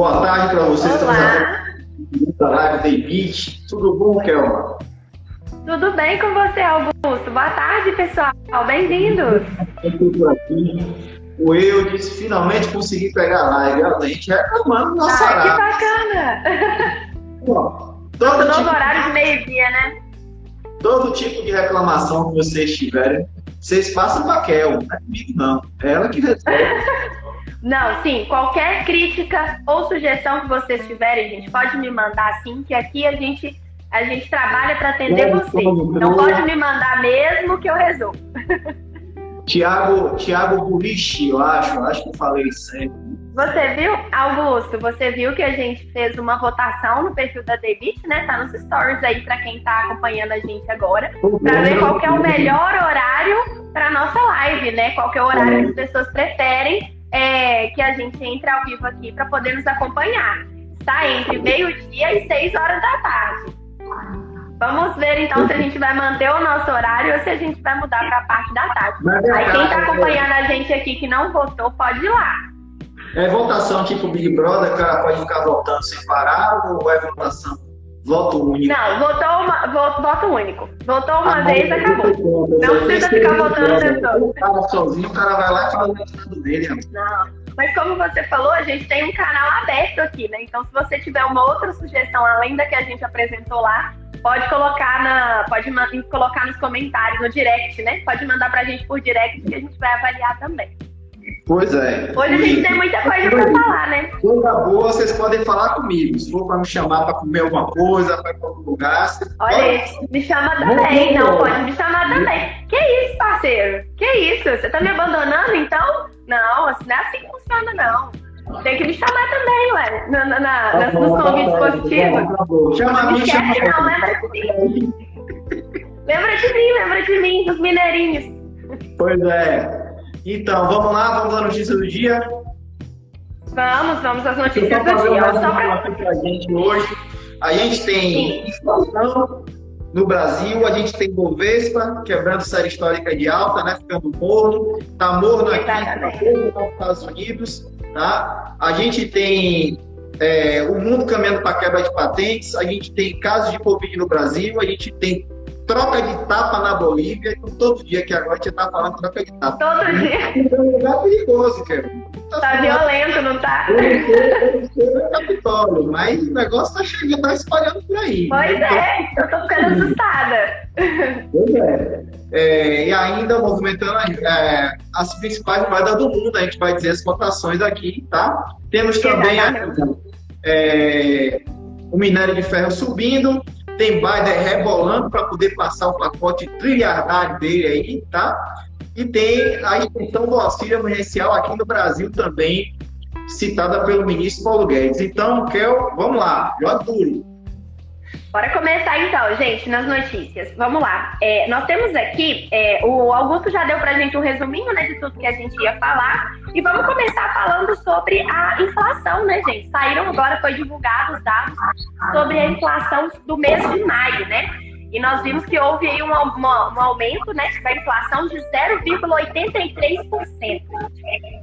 Boa tarde para vocês. Olá. Da live David. Tudo bom, Kelma? Tudo bem com você, Augusto? Boa tarde, pessoal. Bem-vindos. O eu disse finalmente consegui pegar a live. A gente reclamando nossa live. que bacana. todo novo tipo, horário de meio-dia, né? todo tipo de reclamação que vocês tiverem, vocês passam para a Kel. Não é comigo, não. É ela que resolve. Não, sim, qualquer crítica ou sugestão que vocês tiverem, gente, pode me mandar sim, que aqui a gente, a gente trabalha para atender Não, vocês. não, Então pode me mandar mesmo que eu resolvo. Tiago, Tiago Burichi, eu acho. eu Acho que eu falei certo. Você viu, Augusto, você viu que a gente fez uma votação no perfil da David, né? Tá nos stories aí para quem tá acompanhando a gente agora, para ver qual é o melhor horário para nossa live, né? Qual que é o horário que as pessoas preferem é, que a gente entre ao vivo aqui para poder nos acompanhar. Está entre meio-dia e seis horas da tarde. Vamos ver então se a gente vai manter o nosso horário ou se a gente vai mudar para a parte da tarde. Aí quem tá verdade, acompanhando a gente aqui que não votou, pode ir lá. É votação tipo Big Brother, cara pode ficar votando sem parar ou é votação? Voto único. Não, votou uma, voto, voto único. Votou uma Ah, vez, acabou. Não precisa ficar votando sempre. O cara sozinho, o cara vai lá e faz o resultado dele. Não. Mas como você falou, a gente tem um canal aberto aqui, né? Então, se você tiver uma outra sugestão além da que a gente apresentou lá, pode colocar na, pode colocar nos comentários, no direct, né? Pode mandar pra gente por direct que a gente vai avaliar também. Pois é. Hoje a gente tem muita coisa pra falar, né? Coisa boa, vocês podem falar comigo. Se for para me chamar para comer alguma coisa, para ir para algum lugar. Olha pode- aí, me chama também. Não, pode me chamar também. Que isso, parceiro? Que isso? Você tá me abandonando, então? Não, assim, não é assim que funciona, não. Tem que me chamar também, ué, na, na, na, Tá bom, nos tá convites bom, positivos. tá bom. Chama Não me chama esquece, não, lembra de mim. Lembra de mim, lembra de mim, dos mineirinhos. Pois é. Então, vamos lá, vamos à notícia do dia. Vamos, vamos às notícias do dia. uma Só pra... pra gente hoje. A gente tem inflação no Brasil, a gente tem Bovespa quebrando série histórica de alta, né? Ficando morno. Tá morno aqui Exatamente. nos Estados Unidos, tá? A gente tem é, o mundo caminhando para quebra de patentes, a gente tem casos de Covid no Brasil, a gente tem troca de tapa na Bolívia, então todo dia que agora a gente tá falando troca de tapa. Todo dia. É um lugar perigoso, cara. Tá violento, não tá? Eu não sei, o Capitólio, mas o negócio tá chegando, tá espalhando por aí. Pois né? é, eu tô ficando assustada. Pois é. É, e ainda movimentando é, as principais moedas do mundo, a gente vai dizer as cotações aqui, tá? Temos também é, o minério de ferro subindo, tem Biden rebolando para poder passar o pacote trilhardário dele aí, tá? E tem a extensão do auxílio emergencial aqui no Brasil também, citada pelo ministro Paulo Guedes. Então, Kel, vamos lá, joga duro. Bora começar então, gente, nas notícias. Vamos lá. É, nós temos aqui, é, o Augusto já deu pra gente um resuminho né, de tudo que a gente ia falar. E vamos começar falando sobre a inflação, né, gente? Saíram agora, foi divulgado os dados sobre a inflação do mês de maio, né? E nós vimos que houve aí um, um aumento né, da inflação de 0,83%.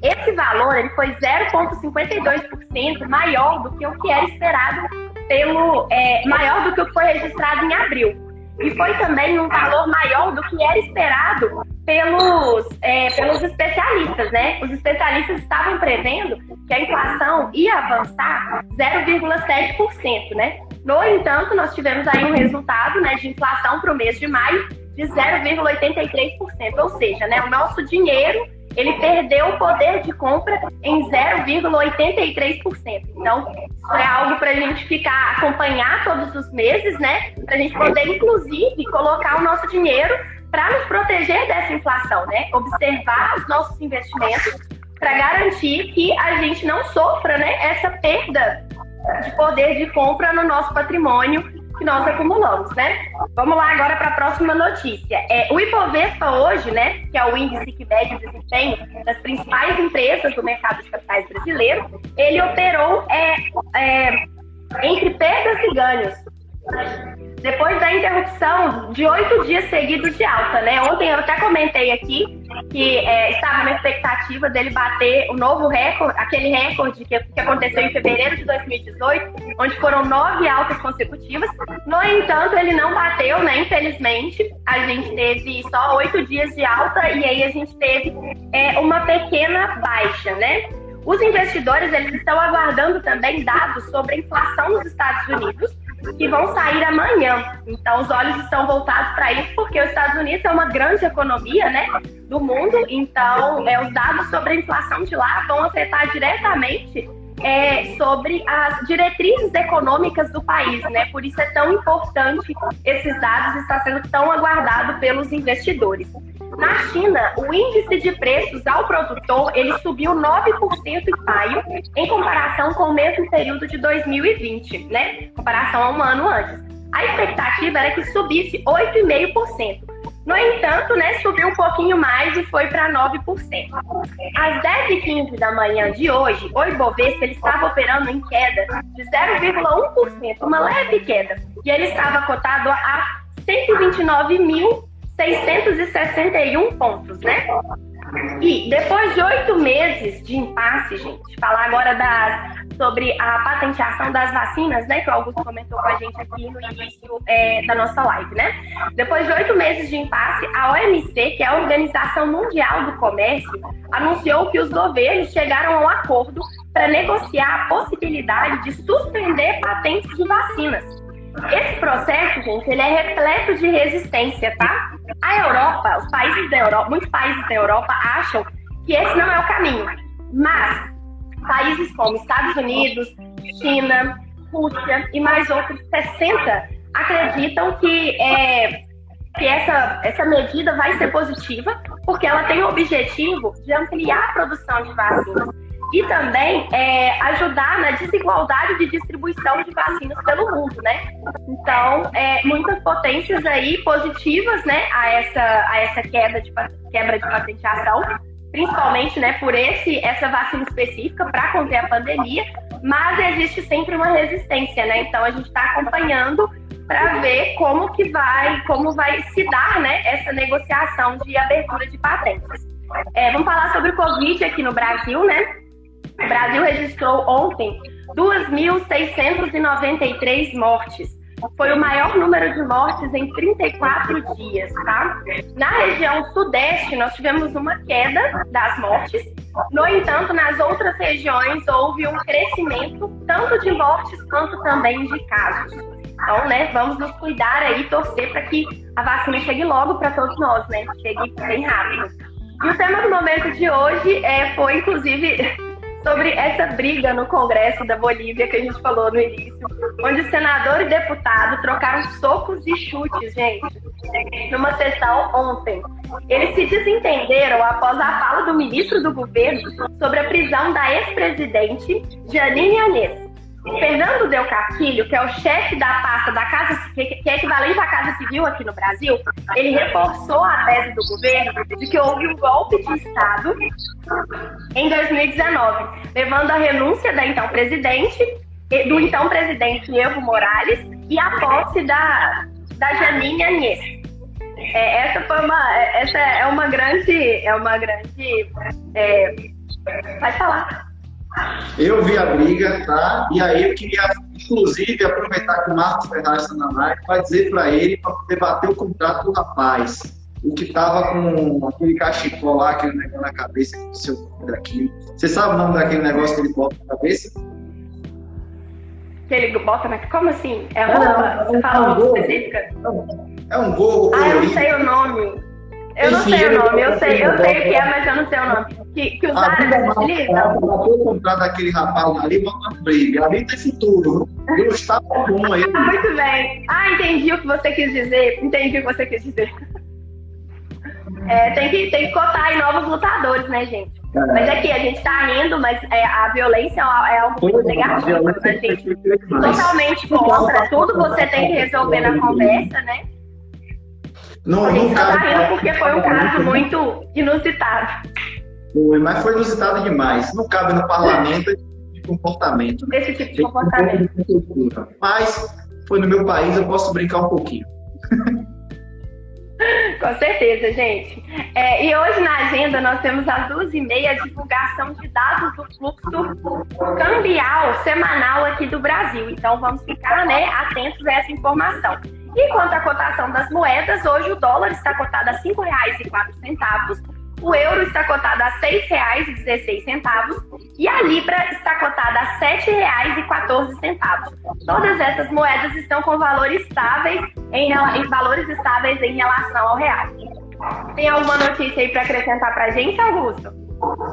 Esse valor ele foi 0,52% maior do que o que era esperado pelo é, maior do que o que foi registrado em abril. E foi também um valor maior do que era esperado pelos, é, pelos especialistas, né? Os especialistas estavam prevendo que a inflação ia avançar 0,7%, né? No entanto, nós tivemos aí um resultado né, de inflação para o mês de maio de 0,83%, ou seja, né, o nosso dinheiro ele perdeu o poder de compra em 0,83%. Então, é algo para a gente ficar, acompanhar todos os meses, né? Para a gente poder, inclusive, colocar o nosso dinheiro para nos proteger dessa inflação, né? Observar os nossos investimentos para garantir que a gente não sofra, né, essa perda de poder de compra no nosso patrimônio que nós acumulamos, né? Vamos lá agora para a próxima notícia. É, o Ibovespa hoje, né, que é o índice que mede o desempenho das principais empresas do mercado de capitais brasileiro, ele operou é, é, entre perdas e ganhos. Depois da interrupção de oito dias seguidos de alta, né? Ontem eu até comentei aqui que é, estava na expectativa dele bater o novo recorde, aquele recorde que, que aconteceu em fevereiro de 2018, onde foram nove altas consecutivas. No entanto, ele não bateu, né? Infelizmente, a gente teve só oito dias de alta e aí a gente teve é, uma pequena baixa, né? Os investidores eles estão aguardando também dados sobre a inflação nos Estados Unidos que vão sair amanhã. Então, os olhos estão voltados para isso, porque os Estados Unidos é uma grande economia né, do mundo. Então, é, os dados sobre a inflação de lá vão afetar diretamente é, sobre as diretrizes econômicas do país, né? Por isso é tão importante esses dados está sendo tão aguardado pelos investidores. Na China, o índice de preços ao produtor ele subiu 9% em maio, em comparação com o mesmo período de 2020, né? Em comparação a um ano antes. A expectativa era que subisse 8,5%. No entanto, né, subiu um pouquinho mais e foi para 9%. Às 10h15 da manhã de hoje, o Ibovespa ele estava operando em queda de 0,1%, uma leve queda. E ele estava cotado a 129.661 pontos, né? E depois de oito meses de impasse, gente, falar agora das, sobre a patenteação das vacinas, né, que o Augusto comentou com a gente aqui no início é, da nossa live, né? Depois de oito meses de impasse, a OMC, que é a Organização Mundial do Comércio, anunciou que os governos chegaram a um acordo para negociar a possibilidade de suspender patentes de vacinas. Esse processo, gente, ele é repleto de resistência, tá? A Europa, os países da Europa, muitos países da Europa acham que esse não é o caminho. Mas países como Estados Unidos, China, Rússia e mais outros 60 acreditam que, é, que essa, essa medida vai ser positiva, porque ela tem o objetivo de ampliar a produção de vacinas e também é, ajudar na desigualdade de distribuição de vacinas pelo mundo, né? Então, é, muitas potências aí positivas, né, a essa, a essa queda de, quebra de patenteação, principalmente, né, por esse, essa vacina específica para conter a pandemia, mas existe sempre uma resistência, né? Então, a gente está acompanhando para ver como que vai, como vai se dar, né, essa negociação de abertura de patentes. É, vamos falar sobre o Covid aqui no Brasil, né? O Brasil registrou ontem 2.693 mortes. Foi o maior número de mortes em 34 dias, tá? Na região sudeste, nós tivemos uma queda das mortes. No entanto, nas outras regiões houve um crescimento tanto de mortes quanto também de casos. Então, né, vamos nos cuidar aí, torcer para que a vacina chegue logo para todos nós, né? Chegue bem rápido. E o tema do momento de hoje é, foi, inclusive, sobre essa briga no Congresso da Bolívia que a gente falou no início, onde senador e deputado trocaram socos e chutes, gente, numa sessão ontem. Eles se desentenderam após a fala do ministro do governo sobre a prisão da ex-presidente Janine Anês. Fernando Del Castilho, que é o chefe da pasta da Casa que é equivalente à Casa Civil aqui no Brasil, ele reforçou a tese do governo de que houve um golpe de Estado em 2019, levando à renúncia da então presidente, do então presidente Evo Morales e a posse da, da Janine Agnès. É, essa foi uma, essa é uma grande, é uma grande, é, pode falar. Eu vi a briga, tá? E aí eu queria, inclusive, aproveitar que o Marcos Ferraz está na live para dizer para ele para debater o contrato do rapaz. O que tava com aquele cachecol lá, aquele negócio na cabeça, o seu daquilo. Você sabe o nome daquele negócio que ele bota na cabeça? Que ele bota na. Como assim? É roupa? É, Você fala uma específica? É um gorro. Ah, eu não sei o nome. Eu não sei o nome, eu sei, eu sei o que é, mas eu não sei o nome. Que, que os árabes utilizam. Vou comprar daquele rapaz ali, vamos briga. Ali tem futuro. Eu estava bom aí. Ah, muito bem. Ah, entendi o que você quis dizer. Entendi o que você quis dizer. É, tem, que, tem que cotar aí novos lutadores, né, gente? É. Mas aqui, a gente tá rindo, mas é, a violência é algo muito negativo, né, gente? Totalmente contra. Tudo você tem que resolver na conversa, né? Não, a gente não só tá rindo porque foi um caso muito inusitado. Foi, mas foi inusitado demais. Não cabe no parlamento de comportamento. Esse tipo de comportamento. Mas foi no meu país, eu posso brincar um pouquinho. Com certeza, gente. É, e hoje na agenda nós temos às duas e meia a divulgação de dados do fluxo cambial semanal aqui do Brasil. Então vamos ficar né, atentos a essa informação. E quanto à cotação das moedas, hoje o dólar está cotado a R$ 5,04 o euro está cotado a R$ 6,16 e a libra está cotada a R$ 7,14. Todas essas moedas estão com valores estáveis em, em valores estáveis em relação ao real. Tem alguma notícia aí para acrescentar para a gente, Augusto?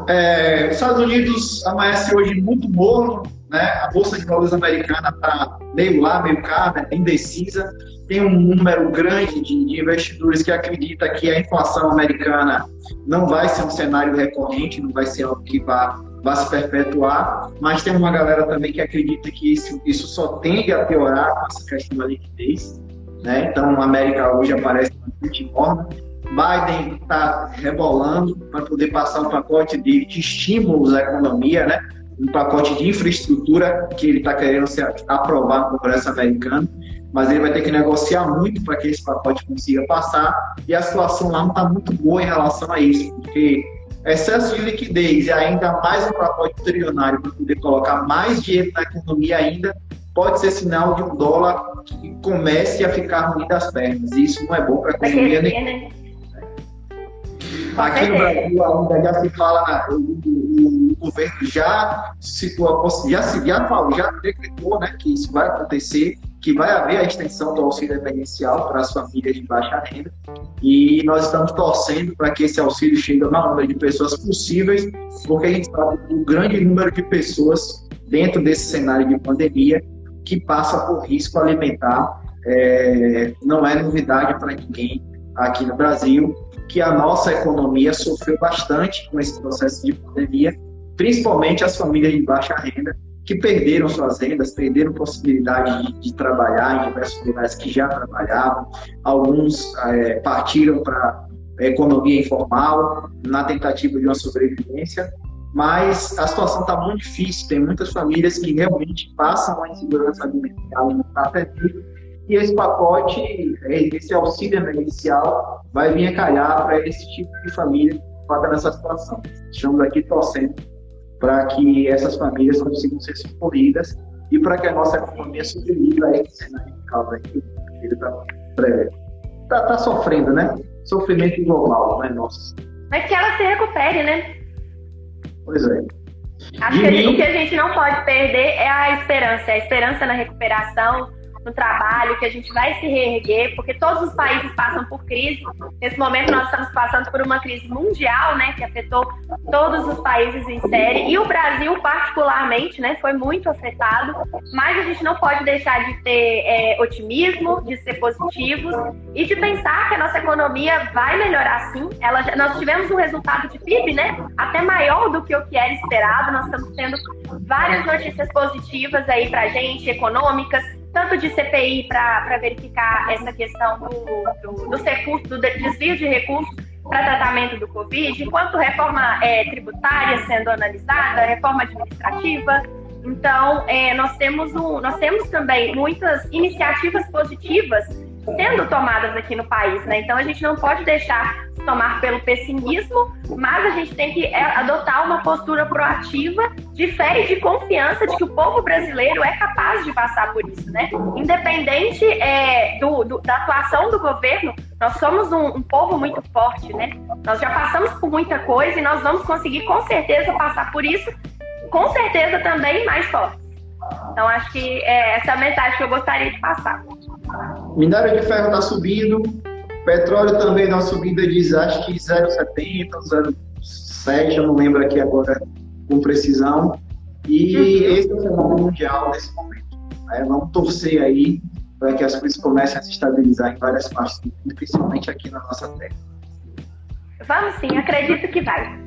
É, os Estados Unidos amanhece hoje muito morno, né? A bolsa de valores americana está meio lá, meio cá, né? indecisa tem um número grande de, investidores que acredita que a inflação americana não vai ser um cenário recorrente, não vai ser algo que vá, vá se perpetuar, mas tem uma galera também que acredita que isso, isso só tende a piorar com essa questão da liquidez. Né? Então, a América hoje aparece bastante morna. Biden está rebolando para poder passar um pacote de, de estímulos à economia, né? Um pacote de infraestrutura que ele está querendo se aprovar no Congresso americano mas ele vai ter que negociar muito para que esse pacote consiga passar, e a situação lá não está muito boa em relação a isso, porque excesso de liquidez e ainda mais um pacote trilionário para poder colocar mais dinheiro na economia ainda, pode ser sinal de um dólar que comece a ficar ruim das pernas, e isso não é bom para a economia nem. Né? Aqui no Brasil ainda já se fala, o, o, o governo já citou, já, já, falou, já decretou né, que isso vai acontecer, que vai haver a extensão do auxílio emergencial para as famílias de baixa renda e nós estamos torcendo para que esse auxílio chegue ao maior número de pessoas possíveis, porque a gente sabe do grande número de pessoas dentro desse cenário de pandemia que passa por risco alimentar. É, não é novidade para ninguém aqui no Brasil que a nossa economia sofreu bastante com esse processo de pandemia, principalmente as famílias de baixa renda, que perderam suas rendas, perderam possibilidade de, de trabalhar em diversos lugares que já trabalhavam. Alguns é, partiram para a economia informal na tentativa de uma sobrevivência, mas a situação está muito difícil. Tem muitas famílias que realmente passam uma insegurança alimentar está terrível. E esse pacote, esse auxílio emergencial, vai vir a calhar para esse tipo de família que está nessa situação. Estamos aqui torcendo para que essas famílias consigam ser socorridas e para que a nossa economia sobreviva a esse cenário de causa que ele está tá, tá sofrendo, né? Sofrimento global, né, nosso. Mas que ela se recupere, né? Pois é. Acho que o que a gente não pode perder é a esperança, a esperança na recuperação, no trabalho, que a gente vai se reerguer, porque todos os países passam por crise. Nesse momento nós estamos passando por uma crise mundial, né, que afetou todos os países em série e o Brasil particularmente, né, foi muito afetado. Mas a gente não pode deixar de ter é, otimismo, de ser positivos e de pensar que a nossa economia vai melhorar sim. Ela, nós tivemos um resultado de PIB, né, até maior do que o que era esperado. Nós estamos tendo várias notícias positivas aí para gente, econômicas tanto de CPI para verificar essa questão do, do, dos recursos, do desvio de recursos para tratamento do Covid, quanto reforma é, tributária sendo analisada, reforma administrativa. Então, é, nós, temos um, nós temos também muitas iniciativas positivas sendo tomadas aqui no país, né? Então a gente não pode deixar tomar pelo pessimismo, mas a gente tem que é, adotar uma postura proativa de fé e de confiança de que o povo brasileiro é capaz de passar por isso, né? Independente é, do, do, da atuação do governo, nós somos um, um povo muito forte, né? Nós já passamos por muita coisa e nós vamos conseguir com certeza passar por isso, com certeza também mais forte. Então acho que é essa é a mensagem que eu gostaria de passar. Minério de ferro está subindo, petróleo também dá uma subida de acho que 0,70, 0,7, eu não lembro aqui agora com precisão. E uhum. esse é o cenário mundial nesse momento. É, vamos torcer aí para que as coisas comecem a se estabilizar em várias partes do mundo, principalmente aqui na nossa terra. Vamos sim, acredito que vai.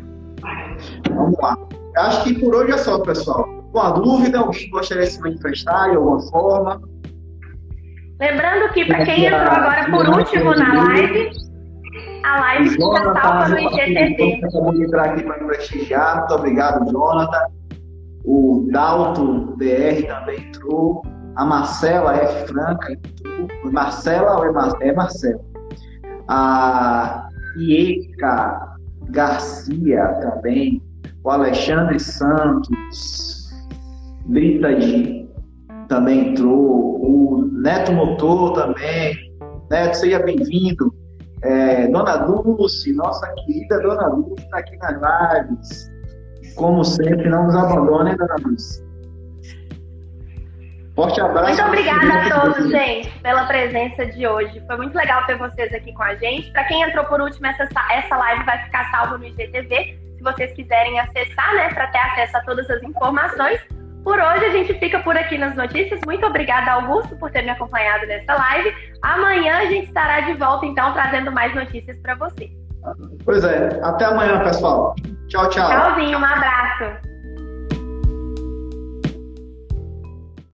Vamos lá. Acho que por hoje é só, pessoal. Com a dúvida, alguém gostaria de se manifestar de alguma forma? Lembrando que para quem entrou agora por último na live, a live está salva no IGTV. De entrar aqui para prestigiar. Muito obrigado, Jonathan. O Dalton DR também entrou. A Marcela F. Franca entrou. Marcela ou é, Mar... é Marcela? a Ieca Garcia também, o Alexandre Santos, Brita também entrou, o Neto Motor também. Neto, seja bem-vindo. É, Dona Dulce, nossa querida Dona Dulce, está aqui nas lives. Como sempre, não nos abandone, Dona Dulce. Forte abraço. Muito obrigada a todos, gente, pela presença de hoje. Foi muito legal ter vocês aqui com a gente. Para quem entrou por último, essa, essa live vai ficar salva no IGTV. Se vocês quiserem acessar, né, para ter acesso a todas as informações. Por hoje a gente fica por aqui nas notícias. Muito obrigada, Augusto, por ter me acompanhado nessa live. Amanhã a gente estará de volta, então, trazendo mais notícias para você. Pois é. Até amanhã, pessoal. Tchau, tchau. Tchauzinho, um abraço.